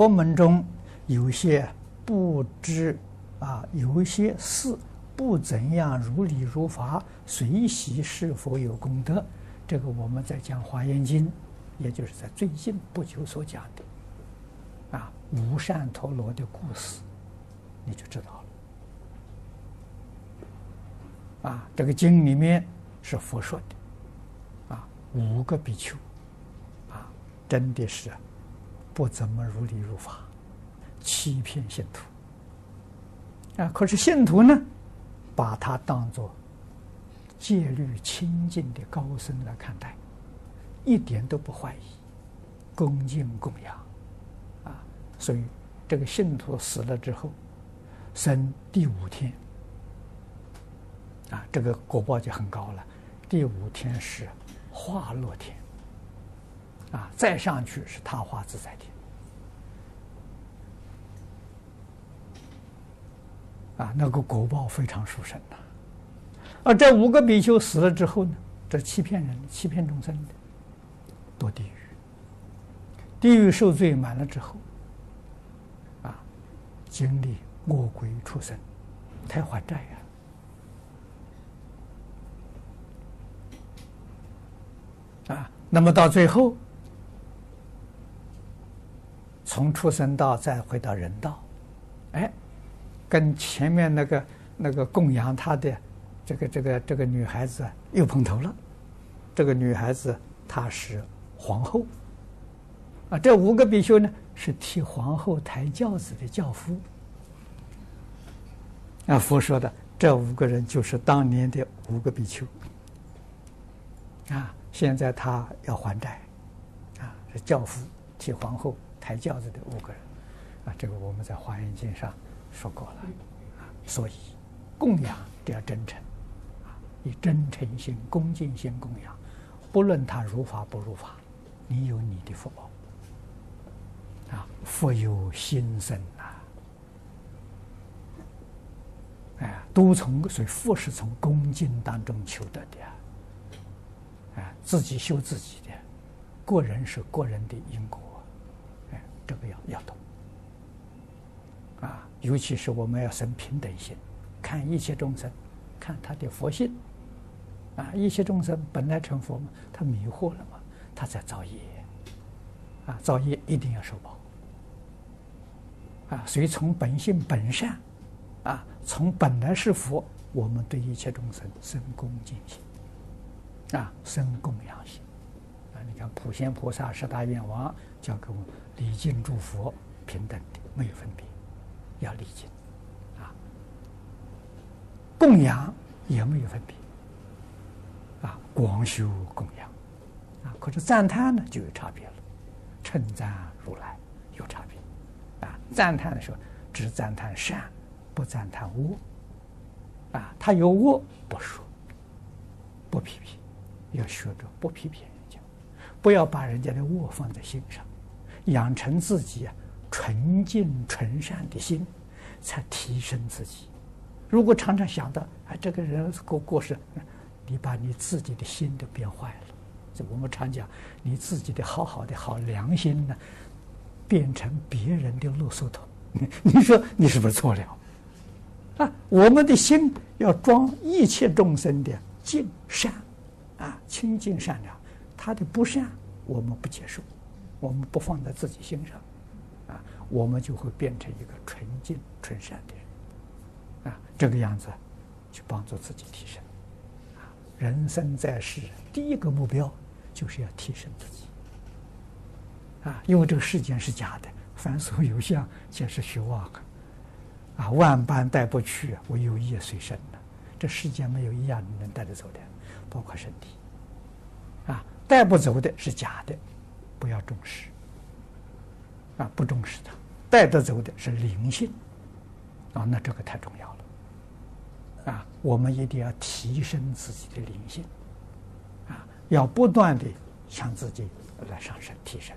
佛门中有些不知啊，有些事不怎样如理如法，随喜是否有功德？这个我们在讲《华严经》，也就是在最近不久所讲的啊，无善陀罗的故事，你就知道了。啊，这个经里面是佛说的，啊，五个比丘，啊，真的是不怎么如理如法，欺骗信徒。啊，可是信徒呢，把他当作。戒律清净的高僧来看待，一点都不怀疑，恭敬供养，啊，所以这个信徒死了之后，生第五天，啊，这个果报就很高了。第五天是化落天，啊，再上去是他化自在天，啊，那个果报非常殊胜呐。而这五个比丘死了之后呢，这欺骗人、欺骗众生的，堕地狱。地狱受罪满了之后，啊，经历饿鬼畜生，才还债呀。啊，那么到最后，从畜生道再回到人道，哎，跟前面那个那个供养他的。这个这个这个女孩子又碰头了，这个女孩子她是皇后，啊，这五个比丘呢是替皇后抬轿子的轿夫，啊，佛说的这五个人就是当年的五个比丘，啊，现在他要还债，啊，是轿夫替皇后抬轿子的五个人，啊，这个我们在《华严经》上说过了，啊，所以供养都要真诚。以真诚心、恭敬心供养，不论他如法不如法，你有你的福报。啊，福有心生呐！哎，都从所以福是从恭敬当中求得的。哎，自己修自己的，个人是个人的因果。不，要要懂。啊，尤其是我们要生平等心，看一切众生，看他的佛性。啊，一切众生本来成佛嘛，他迷惑了嘛，他在造业。啊，造业一定要受报。啊，所以从本性本善，啊，从本来是佛，我们对一切众生生恭敬心，啊，生供养心。你看普贤菩萨十大愿王教给我们礼敬诸佛平等的，没有分别，要礼敬。啊，供养也没有分别。啊，广修供养，啊，可是赞叹呢就有差别了。称赞如来有差别，啊，赞叹的时候只赞叹善，不赞叹恶。啊，他有恶不说，不批评，要学着不批评，不要把人家的恶放在心上，养成自己啊纯净纯善的心，才提升自己。如果常常想到啊，这个人过过世。你把你自己的心都变坏了，这我们常讲，你自己的好好的好良心呢，变成别人的垃圾桶，你说你是不是错了？啊，我们的心要装一切众生的净善，啊，清净善良，他的不善我们不接受，我们不放在自己心上，啊，我们就会变成一个纯净纯善的人，啊，这个样子去帮助自己提升。人生在世，第一个目标就是要提升自己啊！因为这个世间是假的，凡所有相，皆是虚妄啊！万般带不去，唯有业随身。这世间没有一样能带得走的，包括身体，带不走的是假的，不要重视啊，不重视它；带得走的是灵性啊，那这个太重要了。啊，我们一定要提升自己的灵性，啊，要不断的向自己来上升提升。